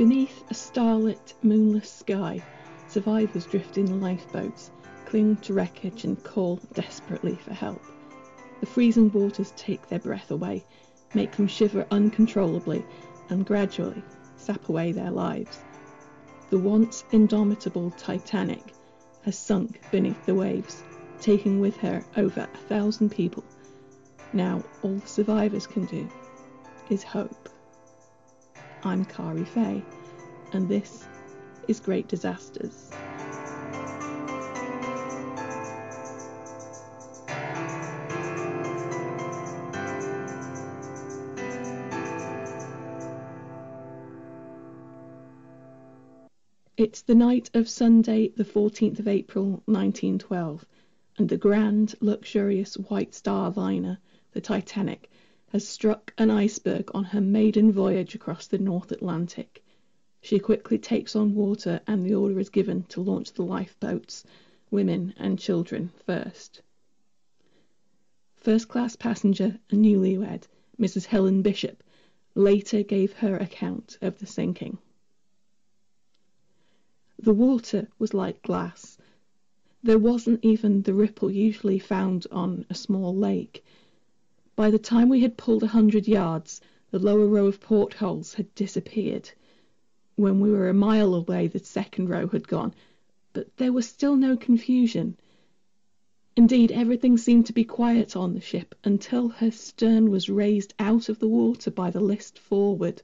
Beneath a starlit, moonless sky, survivors drift in lifeboats, cling to wreckage, and call desperately for help. The freezing waters take their breath away, make them shiver uncontrollably, and gradually sap away their lives. The once indomitable Titanic has sunk beneath the waves, taking with her over a thousand people. Now all the survivors can do is hope. I'm Kari Fay, and this is Great Disasters. It's the night of Sunday, the 14th of April, 1912, and the grand, luxurious White Star liner, the Titanic, has struck an iceberg on her maiden voyage across the North Atlantic. She quickly takes on water, and the order is given to launch the lifeboats, women and children first. First class passenger and newlywed, Mrs. Helen Bishop, later gave her account of the sinking. The water was like glass. There wasn't even the ripple usually found on a small lake. By the time we had pulled a hundred yards, the lower row of portholes had disappeared. When we were a mile away, the second row had gone, but there was still no confusion. Indeed, everything seemed to be quiet on the ship until her stern was raised out of the water by the list forward.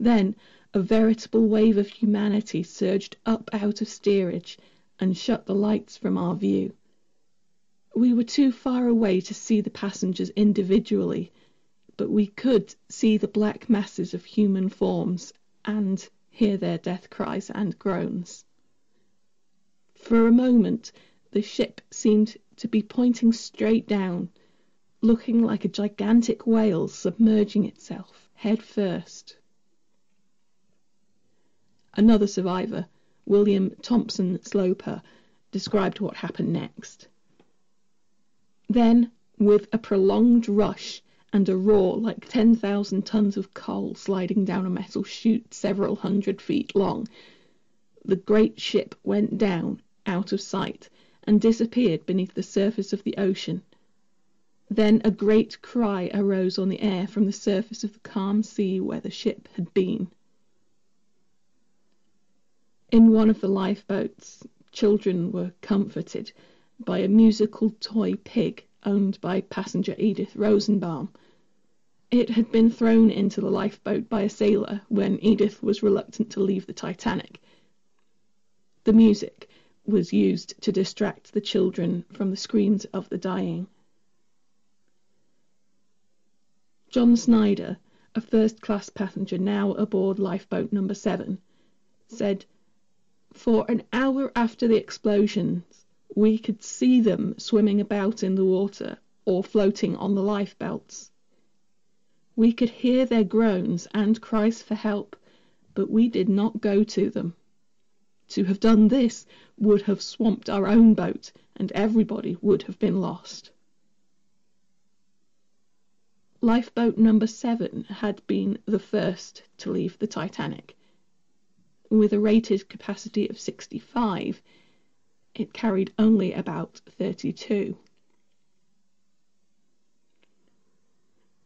Then a veritable wave of humanity surged up out of steerage and shut the lights from our view. We were too far away to see the passengers individually, but we could see the black masses of human forms and hear their death cries and groans. For a moment the ship seemed to be pointing straight down, looking like a gigantic whale submerging itself head first. Another survivor, William Thompson Sloper, described what happened next. Then, with a prolonged rush and a roar like 10,000 tons of coal sliding down a metal chute several hundred feet long, the great ship went down out of sight and disappeared beneath the surface of the ocean. Then a great cry arose on the air from the surface of the calm sea where the ship had been. In one of the lifeboats, children were comforted by a musical toy pig owned by passenger Edith Rosenbaum. It had been thrown into the lifeboat by a sailor when Edith was reluctant to leave the Titanic. The music was used to distract the children from the screams of the dying. John Snyder, a first class passenger now aboard lifeboat number seven, said for an hour after the explosions we could see them swimming about in the water or floating on the life belts. We could hear their groans and cries for help, but we did not go to them. To have done this would have swamped our own boat, and everybody would have been lost. Lifeboat number seven had been the first to leave the Titanic with a rated capacity of 65, it carried only about 32.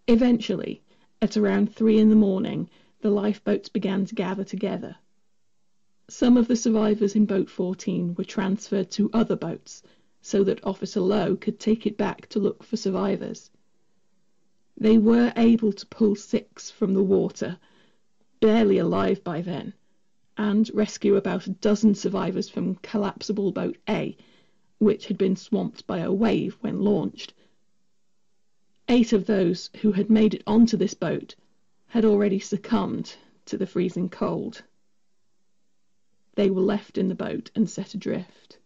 Eventually, at around three in the morning, the lifeboats began to gather together. Some of the survivors in Boat 14 were transferred to other boats so that Officer Lowe could take it back to look for survivors. They were able to pull six from the water, barely alive by then, and rescue about a dozen survivors from collapsible boat A, which had been swamped by a wave when launched. Eight of those who had made it onto this boat had already succumbed to the freezing cold. They were left in the boat and set adrift.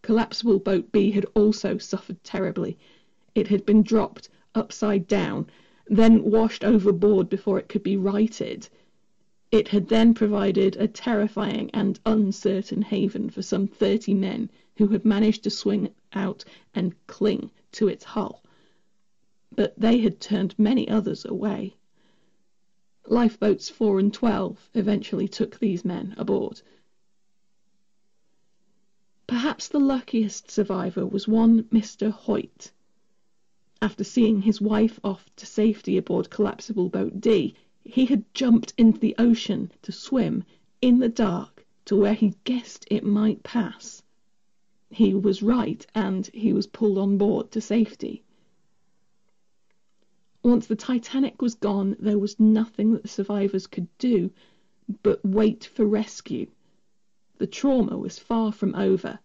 Collapsible boat B had also suffered terribly. It had been dropped upside down, then washed overboard before it could be righted it had then provided a terrifying and uncertain haven for some thirty men who had managed to swing out and cling to its hull. But they had turned many others away. Lifeboats 4 and 12 eventually took these men aboard. Perhaps the luckiest survivor was one Mr. Hoyt. After seeing his wife off to safety aboard collapsible boat D, he had jumped into the ocean to swim in the dark to where he guessed it might pass. He was right, and he was pulled on board to safety. Once the Titanic was gone, there was nothing that the survivors could do but wait for rescue. The trauma was far from over.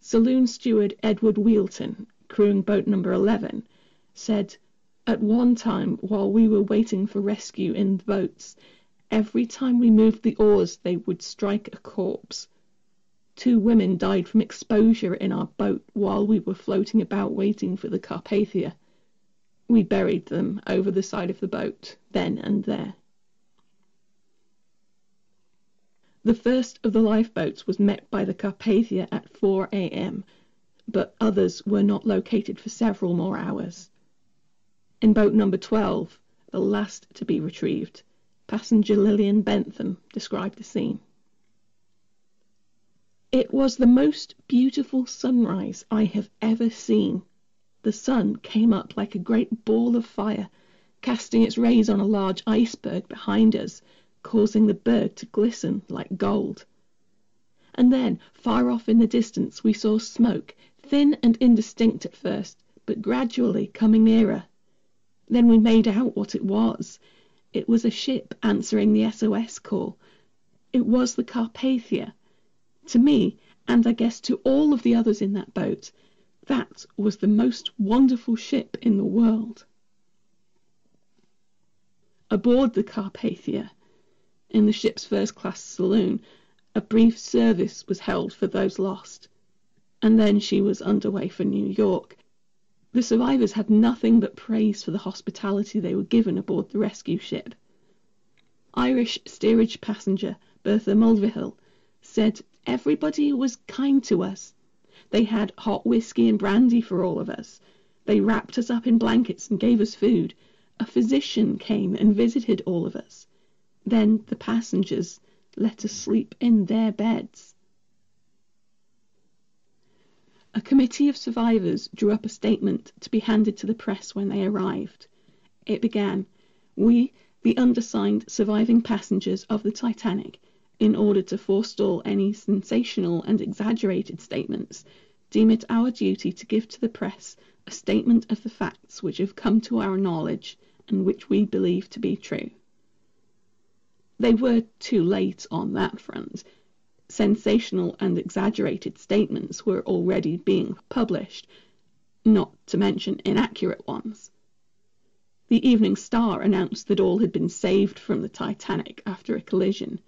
Saloon steward Edward Wheelton, crewing boat number 11, said, At one time, while we were waiting for rescue in the boats, every time we moved the oars they would strike a corpse. Two women died from exposure in our boat while we were floating about waiting for the Carpathia. We buried them over the side of the boat, then and there. The first of the lifeboats was met by the Carpathia at 4 a.m., but others were not located for several more hours. In boat number 12, the last to be retrieved, passenger Lillian Bentham described the scene. It was the most beautiful sunrise I have ever seen. The sun came up like a great ball of fire, casting its rays on a large iceberg behind us, causing the berg to glisten like gold. And then, far off in the distance, we saw smoke, thin and indistinct at first, but gradually coming nearer. Then we made out what it was. It was a ship answering the SOS call. It was the Carpathia. To me, and I guess to all of the others in that boat, that was the most wonderful ship in the world. Aboard the Carpathia, in the ship's first class saloon, a brief service was held for those lost, and then she was under way for New York. The survivors had nothing but praise for the hospitality they were given aboard the rescue ship. Irish steerage passenger Bertha Mulvihill said everybody was kind to us. They had hot whiskey and brandy for all of us. They wrapped us up in blankets and gave us food. A physician came and visited all of us. Then the passengers let us sleep in their beds. A committee of survivors drew up a statement to be handed to the press when they arrived. It began, We, the undersigned surviving passengers of the Titanic, in order to forestall any sensational and exaggerated statements, deem it our duty to give to the press a statement of the facts which have come to our knowledge and which we believe to be true. They were too late on that front. Sensational and exaggerated statements were already being published, not to mention inaccurate ones. The Evening Star announced that all had been saved from the Titanic after a collision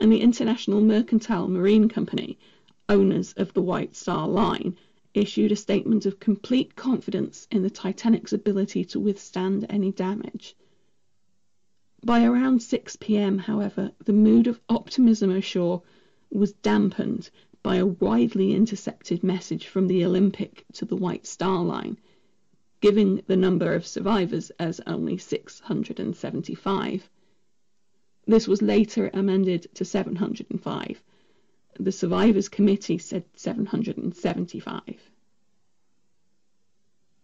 and the International Mercantile Marine Company, owners of the White Star Line, issued a statement of complete confidence in the Titanic's ability to withstand any damage. By around 6 p.m., however, the mood of optimism ashore was dampened by a widely intercepted message from the Olympic to the White Star Line, giving the number of survivors as only 675. This was later amended to 705. The Survivors Committee said 775.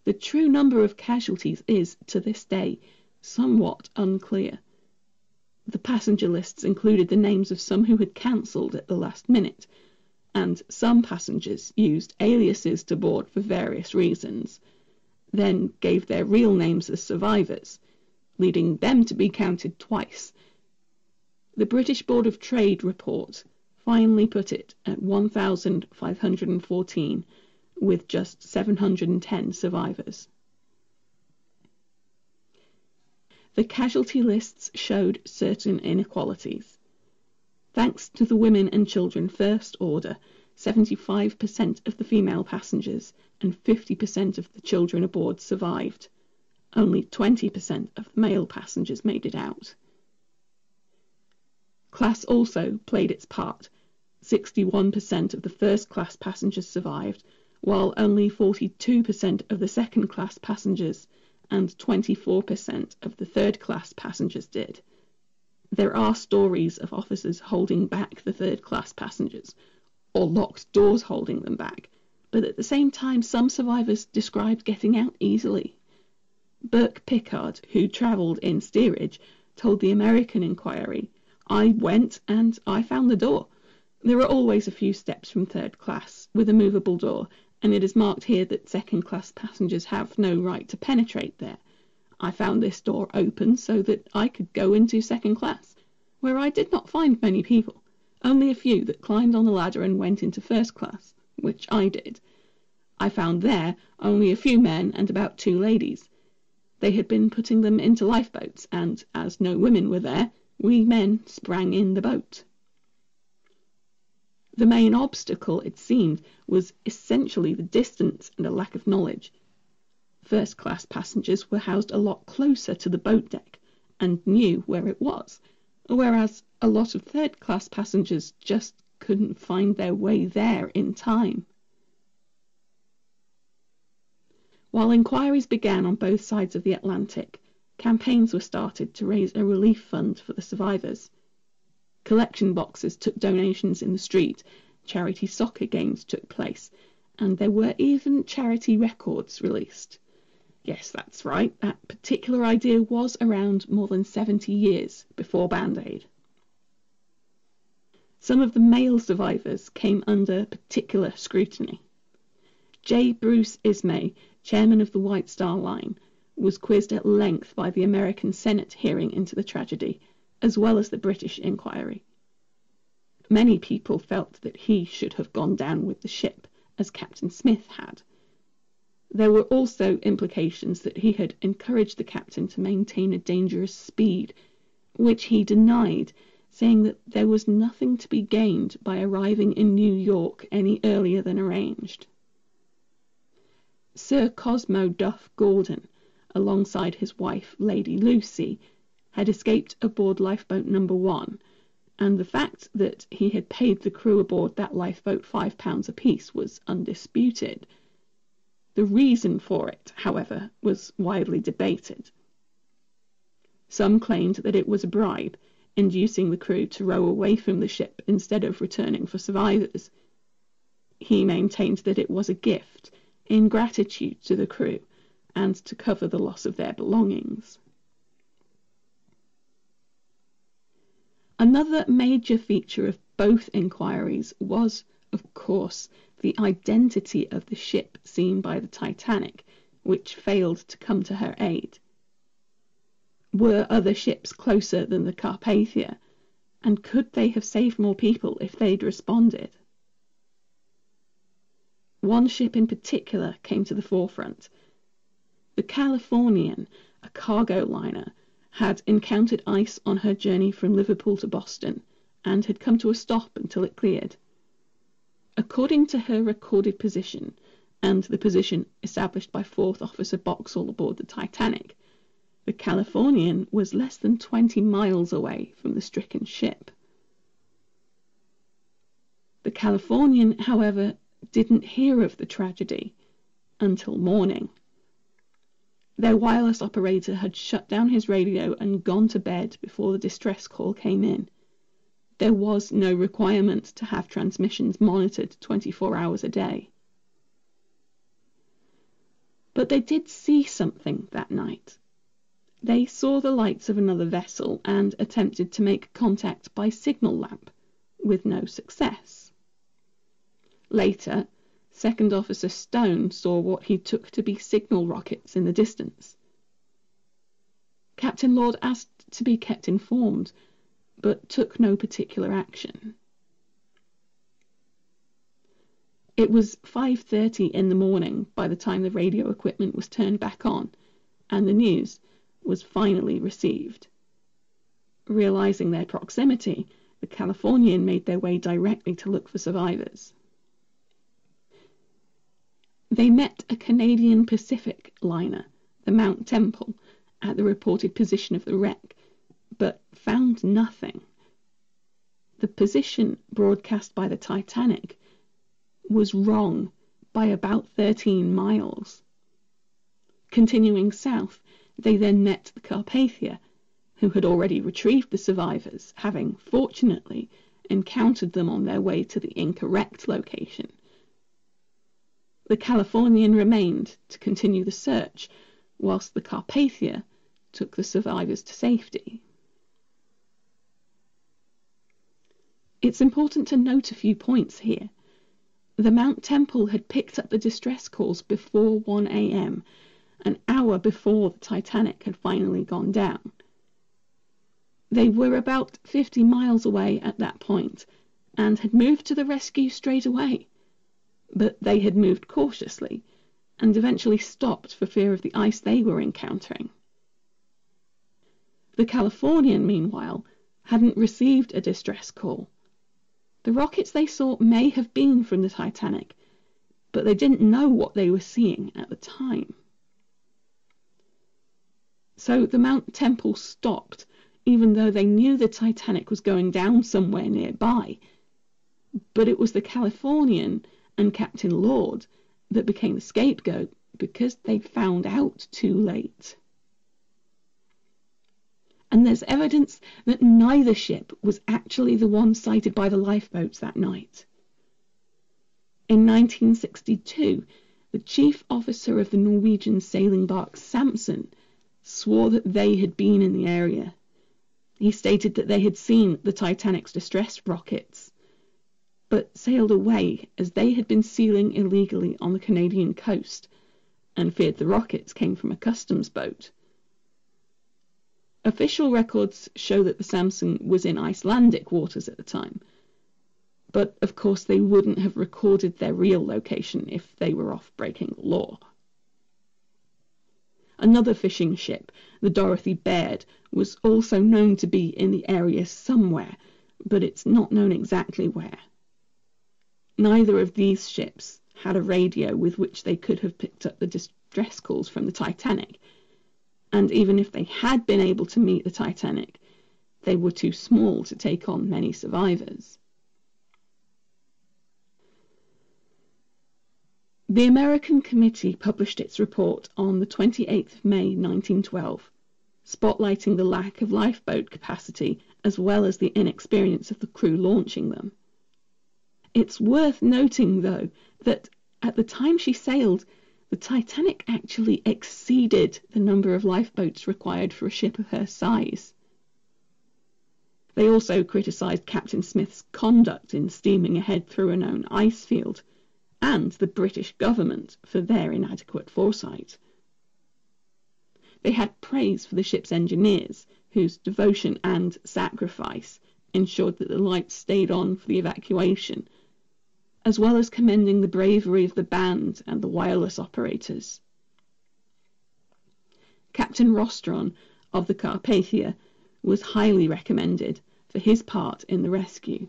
The true number of casualties is, to this day, somewhat unclear. The passenger lists included the names of some who had cancelled at the last minute, and some passengers used aliases to board for various reasons, then gave their real names as survivors, leading them to be counted twice the British Board of Trade report finally put it at 1,514 with just 710 survivors. The casualty lists showed certain inequalities. Thanks to the women and children first order, 75% of the female passengers and 50% of the children aboard survived. Only 20% of the male passengers made it out. Class also played its part. 61% of the first class passengers survived, while only 42% of the second class passengers and 24% of the third class passengers did. There are stories of officers holding back the third class passengers, or locked doors holding them back, but at the same time some survivors described getting out easily. Berk Pickard, who travelled in steerage, told the American Inquiry, I went and I found the door. There are always a few steps from third class, with a movable door, and it is marked here that second class passengers have no right to penetrate there. I found this door open so that I could go into second class, where I did not find many people, only a few that climbed on the ladder and went into first class, which I did. I found there only a few men and about two ladies. They had been putting them into lifeboats, and as no women were there, we men sprang in the boat. The main obstacle, it seemed, was essentially the distance and a lack of knowledge. First class passengers were housed a lot closer to the boat deck and knew where it was, whereas a lot of third class passengers just couldn't find their way there in time. While inquiries began on both sides of the Atlantic, campaigns were started to raise a relief fund for the survivors. Collection boxes took donations in the street, charity soccer games took place, and there were even charity records released. Yes, that's right, that particular idea was around more than 70 years before Band Aid. Some of the male survivors came under particular scrutiny. J. Bruce Ismay chairman of the White Star Line, was quizzed at length by the American Senate hearing into the tragedy, as well as the British inquiry. Many people felt that he should have gone down with the ship, as Captain Smith had. There were also implications that he had encouraged the captain to maintain a dangerous speed, which he denied, saying that there was nothing to be gained by arriving in New York any earlier than arranged. Sir Cosmo Duff Gordon, alongside his wife, Lady Lucy, had escaped aboard lifeboat number one, and the fact that he had paid the crew aboard that lifeboat five pounds apiece was undisputed. The reason for it, however, was widely debated. Some claimed that it was a bribe, inducing the crew to row away from the ship instead of returning for survivors. He maintained that it was a gift in gratitude to the crew and to cover the loss of their belongings. Another major feature of both inquiries was, of course, the identity of the ship seen by the Titanic, which failed to come to her aid. Were other ships closer than the Carpathia, and could they have saved more people if they'd responded? One ship in particular came to the forefront. The Californian, a cargo liner, had encountered ice on her journey from Liverpool to Boston, and had come to a stop until it cleared. According to her recorded position, and the position established by Fourth Officer Boxhall aboard the Titanic, the Californian was less than twenty miles away from the stricken ship. The Californian, however, didn't hear of the tragedy until morning. Their wireless operator had shut down his radio and gone to bed before the distress call came in. There was no requirement to have transmissions monitored 24 hours a day. But they did see something that night. They saw the lights of another vessel and attempted to make contact by signal lamp, with no success. Later, Second Officer Stone saw what he took to be signal rockets in the distance. Captain Lord asked to be kept informed, but took no particular action. It was 5:30 in the morning by the time the radio equipment was turned back on, and the news was finally received. Realizing their proximity, the Californian made their way directly to look for survivors. They met a Canadian Pacific liner, the Mount Temple, at the reported position of the wreck, but found nothing. The position broadcast by the Titanic was wrong by about 13 miles. Continuing south, they then met the Carpathia, who had already retrieved the survivors, having, fortunately, encountered them on their way to the incorrect location. The Californian remained to continue the search, whilst the Carpathia took the survivors to safety. It's important to note a few points here. The Mount Temple had picked up the distress calls before 1 a.m., an hour before the Titanic had finally gone down. They were about 50 miles away at that point and had moved to the rescue straight away. But they had moved cautiously and eventually stopped for fear of the ice they were encountering. The Californian, meanwhile, hadn't received a distress call. The rockets they saw may have been from the Titanic, but they didn't know what they were seeing at the time. So the Mount Temple stopped even though they knew the Titanic was going down somewhere nearby. But it was the Californian and Captain Lord that became the scapegoat because they found out too late. And there's evidence that neither ship was actually the one sighted by the lifeboats that night. In 1962, the chief officer of the Norwegian sailing bark Samson swore that they had been in the area he stated that they had seen the Titanic's distress rockets, but sailed away as they had been sealing illegally on the Canadian coast and feared the rockets came from a customs boat. Official records show that the Samson was in Icelandic waters at the time, but of course they wouldn't have recorded their real location if they were off breaking the law. Another fishing ship, the Dorothy Baird, was also known to be in the area somewhere, but it's not known exactly where. Neither of these ships had a radio with which they could have picked up the distress calls from the Titanic, and even if they had been able to meet the Titanic, they were too small to take on many survivors. The American Committee published its report on the 28th of May 1912, spotlighting the lack of lifeboat capacity as well as the inexperience of the crew launching them. It's worth noting, though, that at the time she sailed, the Titanic actually exceeded the number of lifeboats required for a ship of her size. They also criticised Captain Smith's conduct in steaming ahead through a known ice field and the British government for their inadequate foresight. They had praise for the ship's engineers, whose devotion and sacrifice ensured that the lights stayed on for the evacuation, as well as commending the bravery of the band and the wireless operators. Captain Rostron of the Carpathia was highly recommended for his part in the rescue.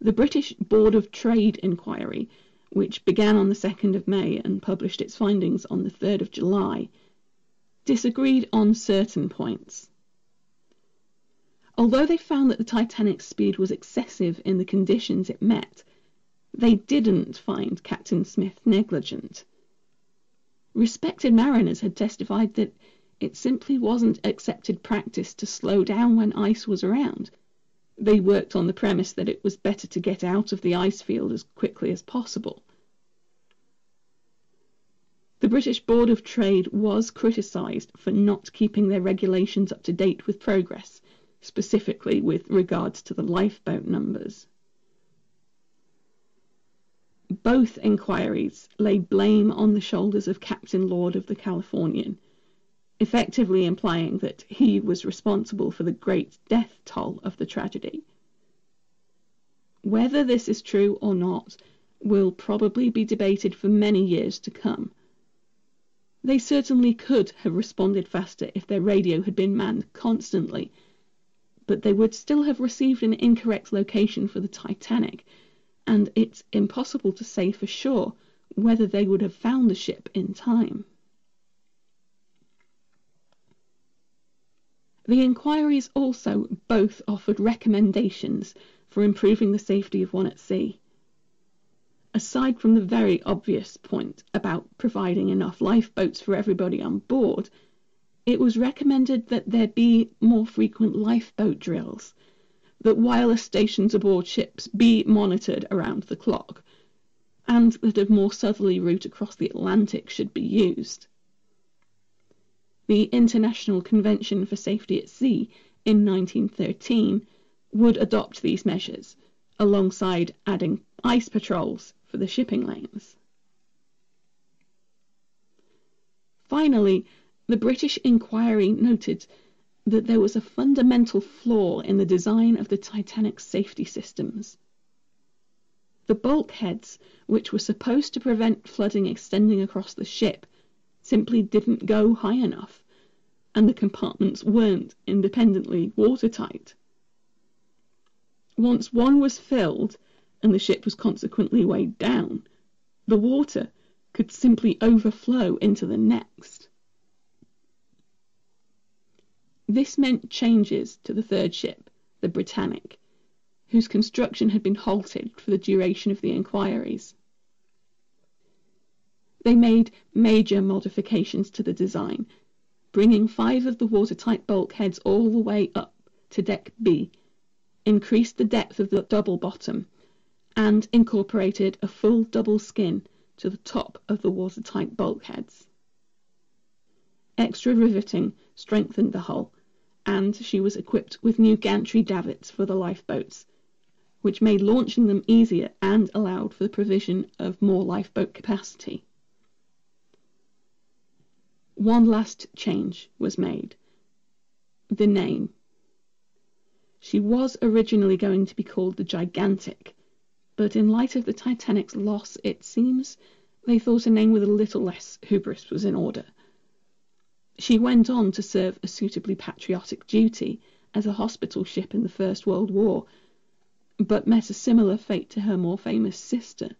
The British Board of Trade inquiry, which began on the 2nd of May and published its findings on the 3rd of July, disagreed on certain points. Although they found that the Titanic's speed was excessive in the conditions it met, they didn't find Captain Smith negligent. Respected mariners had testified that it simply wasn't accepted practice to slow down when ice was around, they worked on the premise that it was better to get out of the ice field as quickly as possible. The British Board of Trade was criticised for not keeping their regulations up to date with progress, specifically with regards to the lifeboat numbers. Both inquiries lay blame on the shoulders of Captain Lord of the Californian effectively implying that he was responsible for the great death toll of the tragedy. Whether this is true or not will probably be debated for many years to come. They certainly could have responded faster if their radio had been manned constantly, but they would still have received an incorrect location for the Titanic, and it's impossible to say for sure whether they would have found the ship in time. The inquiries also both offered recommendations for improving the safety of one at sea. Aside from the very obvious point about providing enough lifeboats for everybody on board, it was recommended that there be more frequent lifeboat drills, that wireless stations aboard ships be monitored around the clock, and that a more southerly route across the Atlantic should be used. The International Convention for Safety at Sea in 1913 would adopt these measures, alongside adding ice patrols for the shipping lanes. Finally, the British inquiry noted that there was a fundamental flaw in the design of the Titanic's safety systems. The bulkheads, which were supposed to prevent flooding extending across the ship, simply didn't go high enough, and the compartments weren't independently watertight. Once one was filled, and the ship was consequently weighed down, the water could simply overflow into the next. This meant changes to the third ship, the Britannic, whose construction had been halted for the duration of the inquiries. They made major modifications to the design, bringing five of the watertight bulkheads all the way up to deck B, increased the depth of the double bottom, and incorporated a full double skin to the top of the watertight bulkheads. Extra riveting strengthened the hull, and she was equipped with new gantry davits for the lifeboats, which made launching them easier and allowed for the provision of more lifeboat capacity. One last change was made the name. She was originally going to be called the Gigantic, but in light of the Titanic's loss, it seems they thought a name with a little less hubris was in order. She went on to serve a suitably patriotic duty as a hospital ship in the First World War but met a similar fate to her more famous sister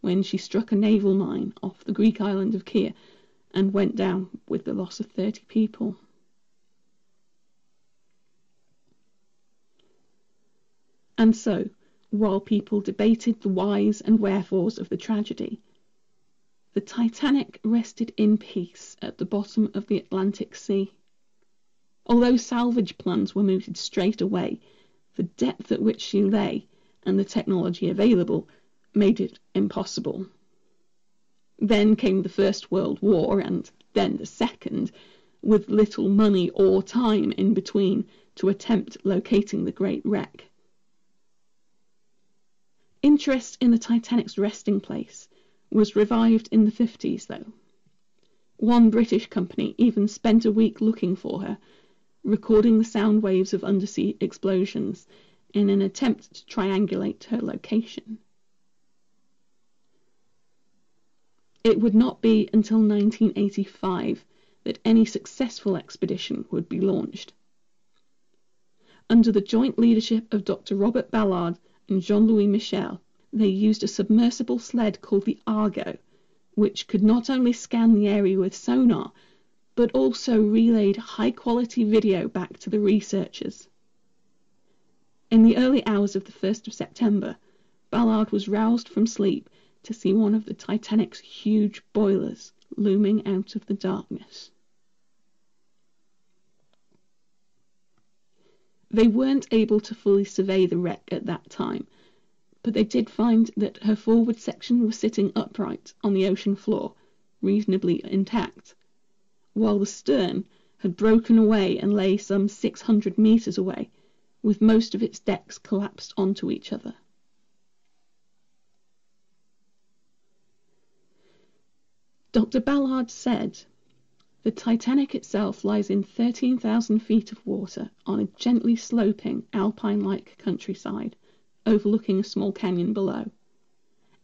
when she struck a naval mine off the Greek island of Kea and went down with the loss of 30 people. And so, while people debated the whys and wherefores of the tragedy, the Titanic rested in peace at the bottom of the Atlantic Sea. Although salvage plans were mooted straight away the depth at which she lay and the technology available made it impossible. Then came the First World War, and then the Second, with little money or time in between to attempt locating the great wreck. Interest in the Titanic's resting place was revived in the 50s, though. One British company even spent a week looking for her recording the sound waves of undersea explosions in an attempt to triangulate her location. It would not be until 1985 that any successful expedition would be launched. Under the joint leadership of Dr. Robert Ballard and Jean Louis Michel, they used a submersible sled called the Argo, which could not only scan the area with sonar, but also relayed high quality video back to the researchers. In the early hours of the 1st of September, Ballard was roused from sleep to see one of the Titanic's huge boilers looming out of the darkness. They weren't able to fully survey the wreck at that time, but they did find that her forward section was sitting upright on the ocean floor, reasonably intact while the stern had broken away and lay some 600 metres away, with most of its decks collapsed onto each other. Dr. Ballard said, The Titanic itself lies in 13,000 feet of water on a gently sloping, alpine like countryside, overlooking a small canyon below.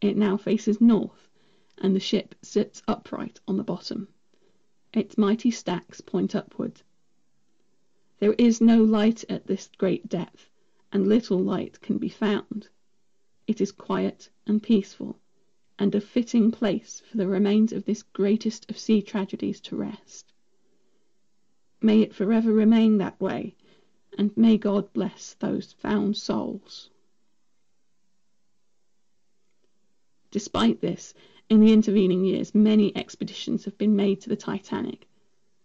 It now faces north, and the ship sits upright on the bottom. Its mighty stacks point upward. There is no light at this great depth, and little light can be found. It is quiet and peaceful, and a fitting place for the remains of this greatest of sea tragedies to rest. May it forever remain that way, and may God bless those found souls. Despite this, in the intervening years, many expeditions have been made to the Titanic,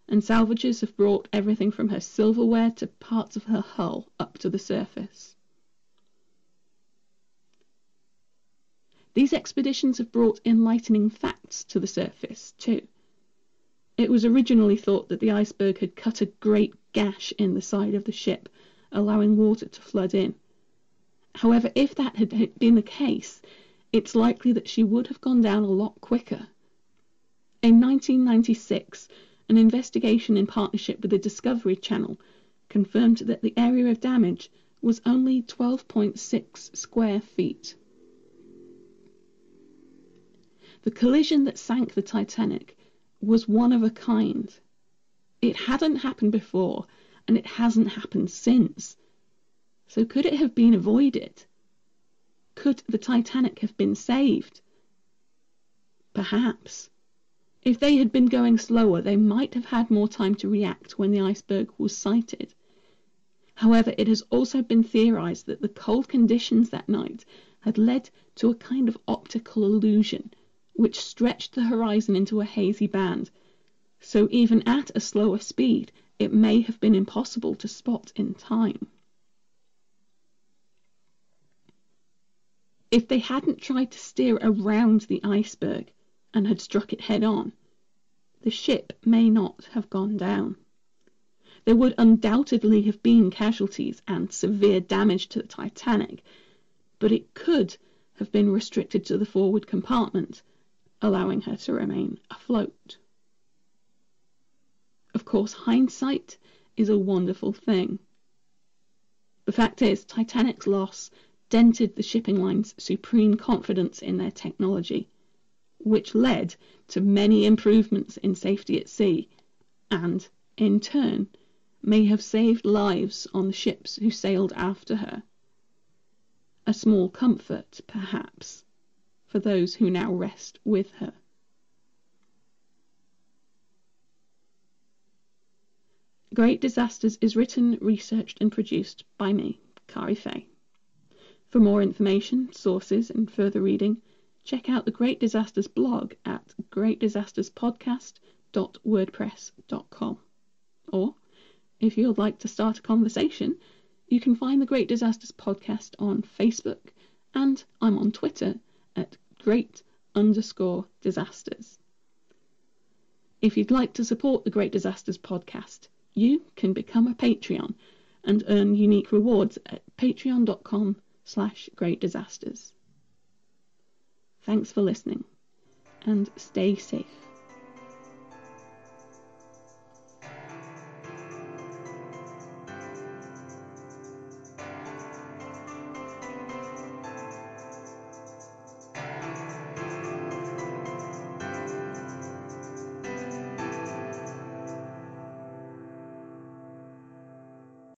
and salvagers have brought everything from her silverware to parts of her hull up to the surface. These expeditions have brought enlightening facts to the surface, too. It was originally thought that the iceberg had cut a great gash in the side of the ship, allowing water to flood in. However, if that had been the case, it's likely that she would have gone down a lot quicker. In 1996, an investigation in partnership with the Discovery Channel confirmed that the area of damage was only 12.6 square feet. The collision that sank the Titanic was one of a kind. It hadn't happened before, and it hasn't happened since. So could it have been avoided? Could the Titanic have been saved? Perhaps. If they had been going slower, they might have had more time to react when the iceberg was sighted. However, it has also been theorized that the cold conditions that night had led to a kind of optical illusion which stretched the horizon into a hazy band, so even at a slower speed it may have been impossible to spot in time. If they hadn't tried to steer around the iceberg and had struck it head on, the ship may not have gone down. There would undoubtedly have been casualties and severe damage to the Titanic, but it could have been restricted to the forward compartment allowing her to remain afloat. Of course, hindsight is a wonderful thing. The fact is, Titanic's loss dented the shipping line's supreme confidence in their technology, which led to many improvements in safety at sea and, in turn, may have saved lives on the ships who sailed after her. A small comfort, perhaps, for those who now rest with her. Great Disasters is written, researched, and produced by me, Kari Fay. For more information, sources, and further reading, check out the Great Disasters blog at greatdisasterspodcast.wordpress.com. Or, if you'd like to start a conversation, you can find the Great Disasters podcast on Facebook, and I'm on Twitter at great underscore disasters. If you'd like to support the Great Disasters podcast, you can become a Patreon and earn unique rewards at patreon.com slash great disasters. Thanks for listening and stay safe.